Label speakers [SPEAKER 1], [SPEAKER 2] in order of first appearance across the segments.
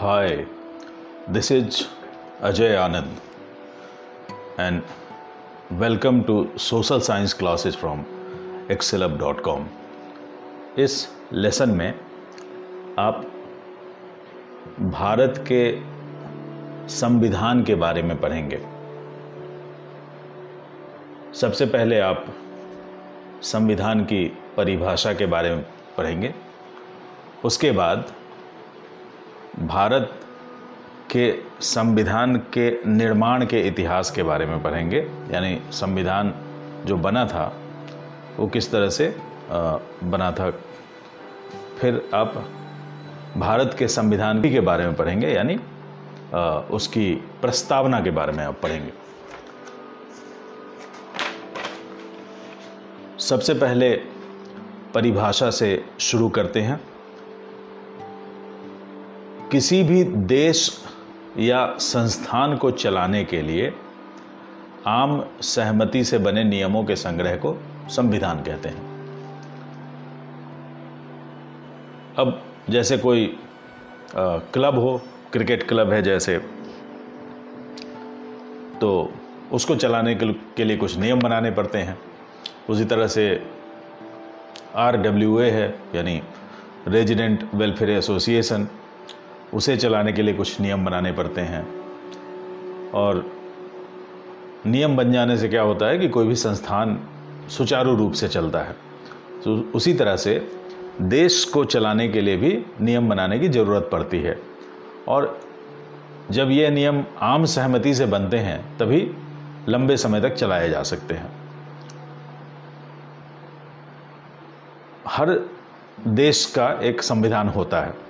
[SPEAKER 1] Hi this is Ajay Anand and welcome to social science classes from Excelab dot com इस lesson में आप भारत के संविधान के बारे में पढ़ेंगे। सबसे पहले आप संविधान की परिभाषा के बारे में पढ़ेंगे। उसके बाद भारत के संविधान के निर्माण के इतिहास के बारे में पढ़ेंगे। यानी संविधान जो बना था, वो किस तरह से बना था। फिर आप भारत के संविधान के बारे में पढ़ेंगे, यानी उसकी प्रस्तावना के बारे में आप पढ़ेंगे। सबसे पहले परिभाषा से शुरू करते हैं। किसी भी देश या संस्थान को चलाने के लिए आम सहमति से बने नियमों के संग्रह को संविधान कहते हैं। अब जैसे कोई आ, क्लब हो क्रिकेट क्लब है जैसे तो उसको चलाने के लिए कुछ नियम बनाने पड़ते हैं। उसी तरह से आर डब्ल्यू ए है यानी रेजिडेंट वेलफेयर एसोसिएशन उसे चलाने के लिए कुछ नियम बनाने पड़ते हैं। और नियम बन जाने से क्या होता है कि कोई भी संस्थान सुचारू रूप से चलता है। तो उसी तरह से देश को चलाने के लिए भी नियम बनाने की ज़रूरत पड़ती है। और जब ये नियम आम सहमति से बनते हैं, तभी लंबे समय तक चलाए जा सकते हैं। हर देश का एक संविधान होता है।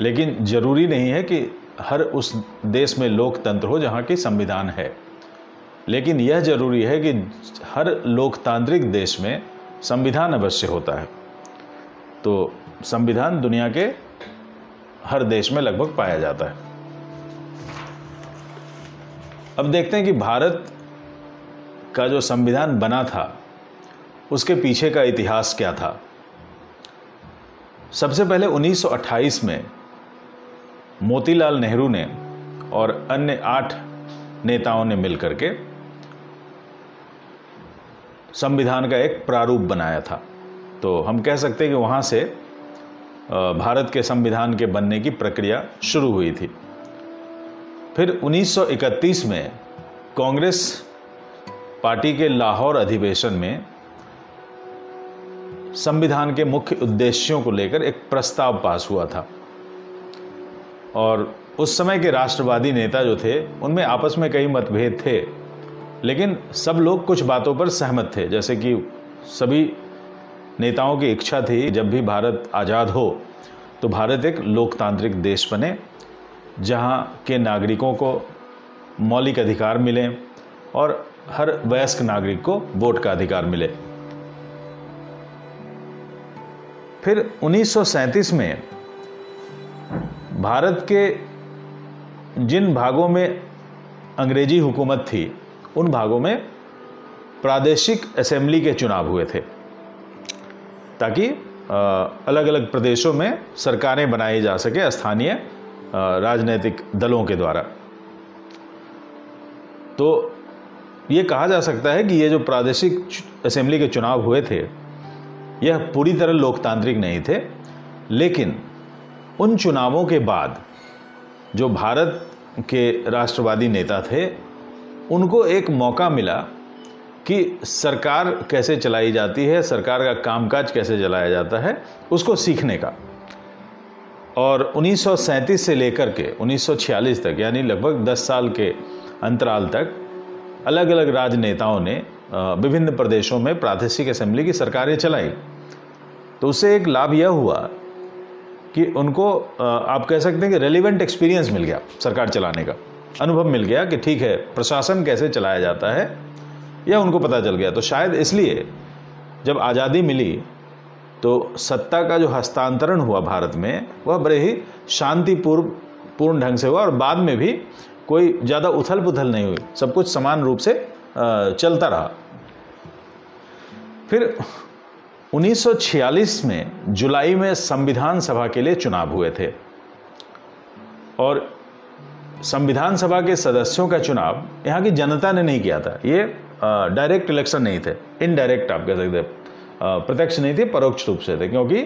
[SPEAKER 1] लेकिन ज़रूरी नहीं है कि हर उस देश में लोकतंत्र हो जहाँ की संविधान है। लेकिन यह ज़रूरी है कि हर लोकतांत्रिक देश में संविधान अवश्य होता है। तो संविधान दुनिया के हर देश में लगभग पाया जाता है। अब देखते हैं कि भारत का जो संविधान बना था, उसके पीछे का इतिहास क्या था? सबसे पहले 1928 में मोतीलाल नेहरू ने और अन्य आठ नेताओं ने मिलकर के संविधान का एक प्रारूप बनाया था। तो हम कह सकते हैं कि वहाँ से भारत के संविधान के बनने की प्रक्रिया शुरू हुई थी। फिर 1931 में कांग्रेस पार्टी के लाहौर अधिवेशन में संविधान के मुख्य उद्देश्यों को लेकर एक प्रस्ताव पास हुआ था। और उस समय के राष्ट्रवादी नेता जो थे, उनमें आपस में कई मतभेद थे। लेकिन सब लोग कुछ बातों पर सहमत थे, जैसे कि सभी नेताओं की इच्छा थी, जब भी भारत आज़ाद हो तो भारत एक लोकतांत्रिक देश बने, जहाँ के नागरिकों को मौलिक अधिकार मिले और हर वयस्क नागरिक को वोट का अधिकार मिले। फिर 1937 में भारत के जिन भागों में अंग्रेज़ी हुकूमत थी, उन भागों में प्रादेशिक असेंबली के चुनाव हुए थे, ताकि अलग अलग प्रदेशों में सरकारें बनाई जा सके स्थानीय राजनीतिक दलों के द्वारा। तो ये कहा जा सकता है कि ये जो प्रादेशिक असेंबली के चुनाव हुए थे, यह पूरी तरह लोकतांत्रिक नहीं थे, लेकिन उन चुनावों के बाद जो भारत के राष्ट्रवादी नेता थे, उनको एक मौका मिला कि सरकार कैसे चलाई जाती है, सरकार का कामकाज कैसे चलाया जाता है, उसको सीखने का। और 1937 से लेकर के 1946 तक, यानी लगभग 10 साल के अंतराल तक अलग अलग राजनेताओं ने विभिन्न प्रदेशों में प्रादेशिक असेंबली की सरकारें चलाई। तो उससे एक लाभ यह हुआ कि उनको आप कह सकते हैं कि रेलिवेंट एक्सपीरियंस मिल गया सरकार चलाने का। अनुभव मिल गया कि ठीक है, प्रशासन कैसे चलाया जाता है यह उनको पता चल गया। तो शायद इसलिए जब आज़ादी मिली तो सत्ता का जो हस्तांतरण हुआ भारत में, वह बड़े ही शांतिपूर्व, पूर्ण ढंग से हुआ और बाद में भी कोई ज़्यादा उथल पुथल नहीं हुई। सब कुछ समान रूप से चलता रहा। फिर 1946 में जुलाई में संविधान सभा के लिए चुनाव हुए थे। और संविधान सभा के सदस्यों का चुनाव यहाँ की जनता ने नहीं किया था। ये डायरेक्ट इलेक्शन नहीं थे। इनडायरेक्ट आप कह सकते प्रत्यक्ष नहीं थे, परोक्ष रूप से थे। क्योंकि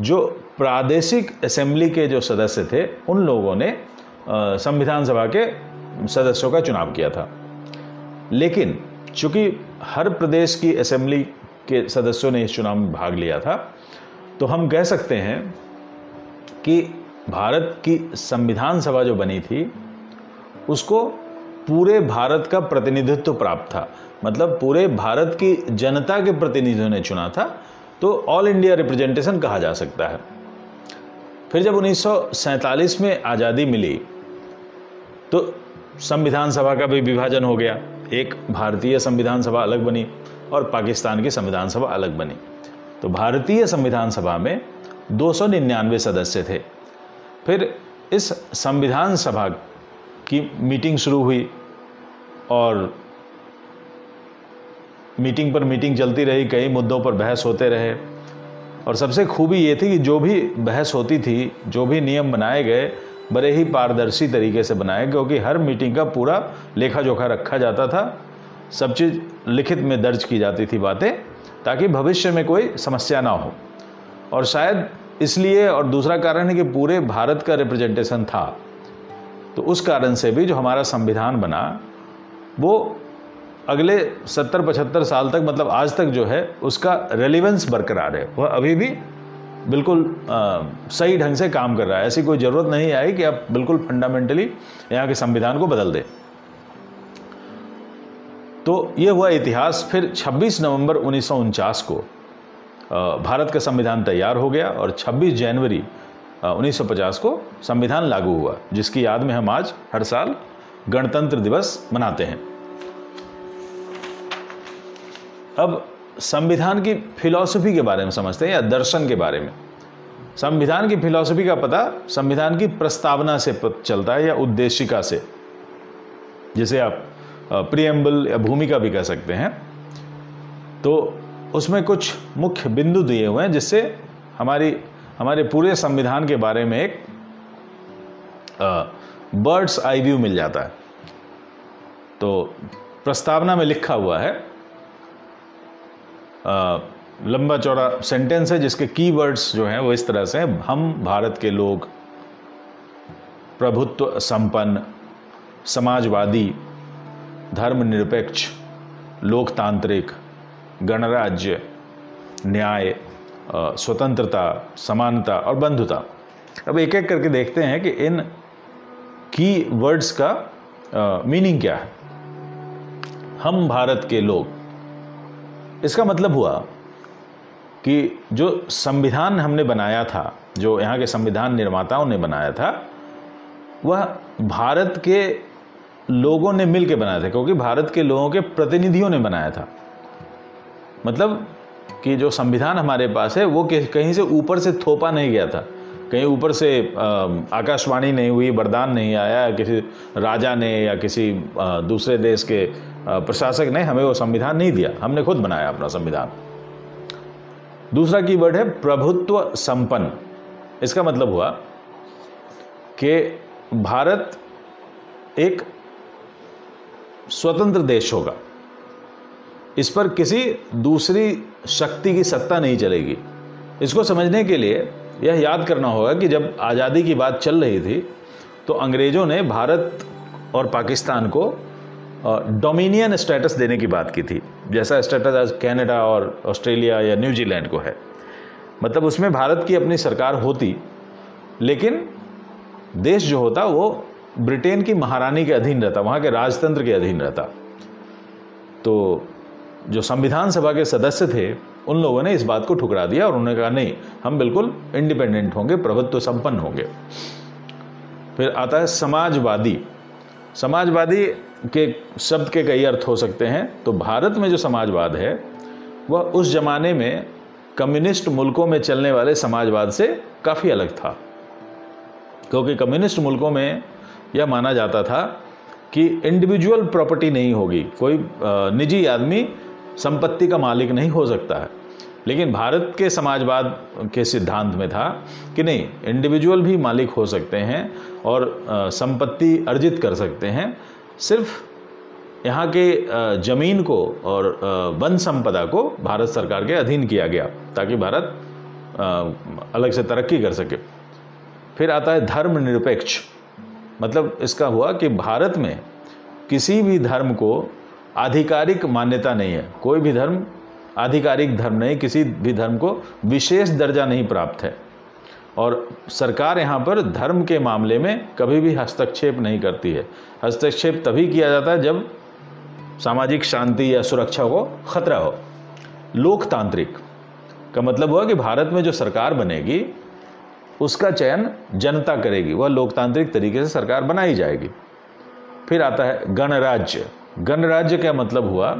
[SPEAKER 1] जो प्रादेशिक असेंबली के जो सदस्य थे, उन लोगों ने संविधान सभा के सदस्यों का चुनाव किया था। लेकिन चूँकि हर प्रदेश की असेंबली के सदस्यों ने इस चुनाव में भाग लिया था। तो हम कह सकते हैं कि भारत की संविधान सभा जो बनी थी, उसको पूरे भारत का प्रतिनिधित्व प्राप्त था। मतलब पूरे भारत की जनता के प्रतिनिधियों ने चुना था तो ऑल इंडिया रिप्रेजेंटेशन कहा जा सकता है। फिर जब उन्नीस में आज़ादी मिली तो संविधान सभा का भी विभाजन हो गया। एक भारतीय संविधान सभा अलग बनी। और पाकिस्तान की संविधान सभा अलग बनी। तो भारतीय संविधान सभा में दो सौ निन्यानवे सदस्य थे। फिर इस संविधान सभा की मीटिंग शुरू हुई और मीटिंग पर मीटिंग चलती रही, कई मुद्दों पर बहस होते रहे। और सबसे खूबी ये थी कि जो भी बहस होती थी, जो भी नियम बनाए गए, बड़े ही पारदर्शी तरीके से बनाए, क्योंकि हर मीटिंग का पूरा लेखा जोखा रखा जाता था। सब चीज़ लिखित में दर्ज की जाती थी बातें ताकि भविष्य में कोई समस्या ना हो। और शायद इसलिए और दूसरा कारण है कि पूरे भारत का रिप्रेजेंटेशन था। तो उस कारण से भी जो हमारा संविधान बना वो अगले सत्तर पचहत्तर साल तक मतलब आज तक जो है उसका रेलिवेंस बरकरार है। वह अभी भी बिल्कुल आ, सही ढंग से काम कर रहा है। ऐसी कोई ज़रूरत नहीं आई कि आप बिल्कुल फंडामेंटली यहाँ के संविधान को बदल दें। तो ये हुआ इतिहास फिर 26 नवंबर उन्नीस सौ उनचास को भारत का संविधान तैयार हो गया और 26 जनवरी 1950 को संविधान लागू हुआ, जिसकी याद में हम आज हर साल गणतंत्र दिवस मनाते हैं। अब संविधान की फिलॉसफी के बारे में समझते हैं या दर्शन के बारे में? संविधान की फिलॉसफी का पता संविधान की प्रस्तावना से चलता है या उद्देशिका से? जिसे आप प्रियम्बल या भूमिका भी कह सकते हैं। तो उसमें कुछ मुख्य बिंदु दिए हुए हैं जिससे हमारी हमारे पूरे संविधान के बारे में एक बर्ड्स आई व्यू मिल जाता है। तो प्रस्तावना में लिखा हुआ है आ, लंबा चौड़ा सेंटेंस है जिसके कीवर्ड्स जो हैं वो इस तरह से हैं। हम भारत के लोग प्रभुत्व संपन्न समाजवादी धर्मनिरपेक्ष, लोकतांत्रिक, गणराज्य, न्याय स्वतंत्रता, समानता और बंधुता। अब एक एक करके देखते हैं कि इन की वर्ड्स का मीनिंग क्या है। हम भारत के लोग, इसका मतलब हुआ कि जो संविधान हमने बनाया था, जो यहाँ के संविधान निर्माताओं ने बनाया था, वह भारत के लोगों ने मिल के बनाया था, क्योंकि भारत के लोगों के प्रतिनिधियों ने बनाया था। मतलब कि जो संविधान हमारे पास है, वो कहीं से ऊपर से थोपा नहीं गया था। कहीं ऊपर से आकाशवाणी नहीं हुई, वरदान नहीं आया, किसी राजा ने या किसी दूसरे देश के प्रशासक ने हमें वो संविधान नहीं दिया। हमने खुद बनाया अपना संविधान। दूसरा कीवर्ड है प्रभुत्व संपन्न। इसका मतलब हुआ कि भारत एक स्वतंत्र देश होगा। इस पर किसी दूसरी शक्ति की सत्ता नहीं चलेगी। इसको समझने के लिए यह याद करना होगा कि जब आज़ादी की बात चल रही थी तो अंग्रेज़ों ने भारत और पाकिस्तान को डोमिनियन स्टेटस देने की बात की थी। जैसा स्टेटस आज कनाडा और ऑस्ट्रेलिया या न्यूजीलैंड को है। मतलब उसमें भारत की अपनी सरकार होती, लेकिन देश जो होता वो ब्रिटेन की महारानी के अधीन रहता, वहाँ के राजतंत्र के अधीन रहता। तो जो संविधान सभा के सदस्य थे, उन लोगों ने इस बात को ठुकरा दिया और उन्होंने कहा, नहीं, हम बिल्कुल इंडिपेंडेंट होंगे, प्रभुत्व संपन्न होंगे। फिर आता है समाजवादी। समाजवादी के शब्द के कई अर्थ हो सकते हैं। तो भारत में जो समाजवाद है, वह उस जमाने में कम्युनिस्ट मुल्कों में चलने वाले समाजवाद से काफ़ी अलग था। क्योंकि कम्युनिस्ट मुल्कों में यह माना जाता था कि इंडिविजुअल प्रॉपर्टी नहीं होगी। कोई निजी आदमी संपत्ति का मालिक नहीं हो सकता है। लेकिन भारत के समाजवाद के सिद्धांत में था कि नहीं इंडिविजुअल भी मालिक हो सकते हैं और संपत्ति अर्जित कर सकते हैं। सिर्फ़ यहाँ के ज़मीन को और वन संपदा को भारत सरकार के अधीन किया गया ताकि भारत अलग से तरक्की कर सके। फिर आता है धर्म निरपेक्ष मतलब इसका हुआ कि भारत में किसी भी धर्म को आधिकारिक मान्यता नहीं है। कोई भी धर्म, आधिकारिक धर्म नहीं, किसी भी धर्म को विशेष दर्जा नहीं प्राप्त है। और सरकार यहाँ पर धर्म के मामले में कभी भी हस्तक्षेप नहीं करती है। हस्तक्षेप तभी किया जाता है जब सामाजिक शांति या सुरक्षा को खतरा हो। लोकतांत्रिक का मतलब हुआ कि भारत में जो सरकार बनेगी उसका चयन जनता करेगी। वह लोकतांत्रिक तरीके से सरकार बनाई जाएगी। फिर आता है गणराज्य। गणराज्य का मतलब हुआ?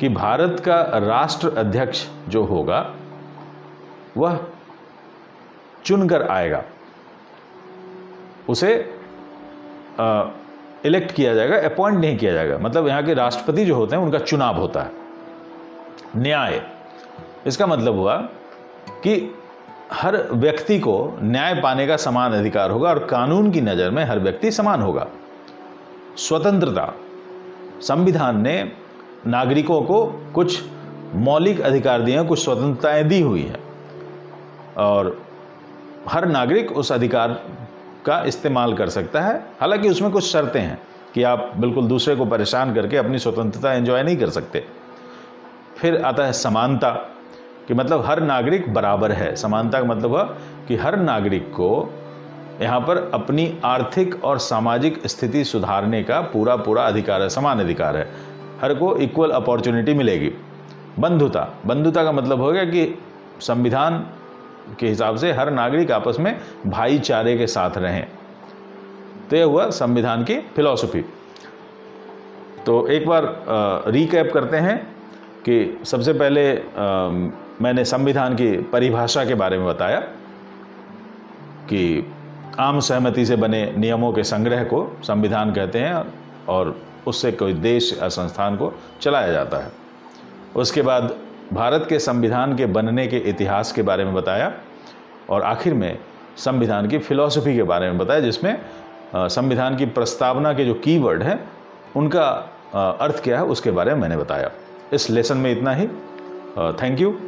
[SPEAKER 1] कि भारत का राष्ट्र अध्यक्ष जो होगा, वह चुनकर आएगा। उसे इलेक्ट किया जाएगा अपॉइंट नहीं किया जाएगा। मतलब यहाँ के राष्ट्रपति जो होते हैं, उनका चुनाव होता है। न्याय। इसका मतलब हुआ कि हर व्यक्ति को न्याय पाने का समान अधिकार होगा और कानून की नज़र में हर व्यक्ति समान होगा। स्वतंत्रता। संविधान ने नागरिकों को कुछ मौलिक अधिकार दिए हैं, कुछ स्वतंत्रताएँ दी हुई हैं। और हर नागरिक उस अधिकार का इस्तेमाल कर सकता है। हालाँकि उसमें कुछ शर्तें हैं कि आप बिल्कुल दूसरे को परेशान करके अपनी स्वतंत्रता एंजॉय नहीं कर सकते। फिर आता है समानता। कि मतलब हर नागरिक बराबर है। समानता का मतलब हुआ कि हर नागरिक को यहाँ पर अपनी आर्थिक और सामाजिक स्थिति सुधारने का पूरा पूरा अधिकार है समान अधिकार है। हर को इक्वल अपॉर्चुनिटी मिलेगी। बंधुता। बंधुता का मतलब हो गया कि संविधान के हिसाब से हर नागरिक आपस में भाईचारे के साथ रहें। तो यह हुआ संविधान की फिलॉसफी तो एक बार रिकैप करते हैं कि सबसे पहले आ, मैंने संविधान की परिभाषा के बारे में बताया कि आम सहमति से बने नियमों के संग्रह को संविधान कहते हैं और उससे कोई देश या संस्थान को चलाया जाता है। उसके बाद भारत के संविधान के बनने के इतिहास के बारे में बताया और आखिर में संविधान की फिलॉसफी के बारे में बताया, जिसमें संविधान की प्रस्तावना के जो कीवर्ड हैं, उनका अर्थ क्या है उसके बारे में मैंने बताया। इस लेसन में इतना ही। Thank you.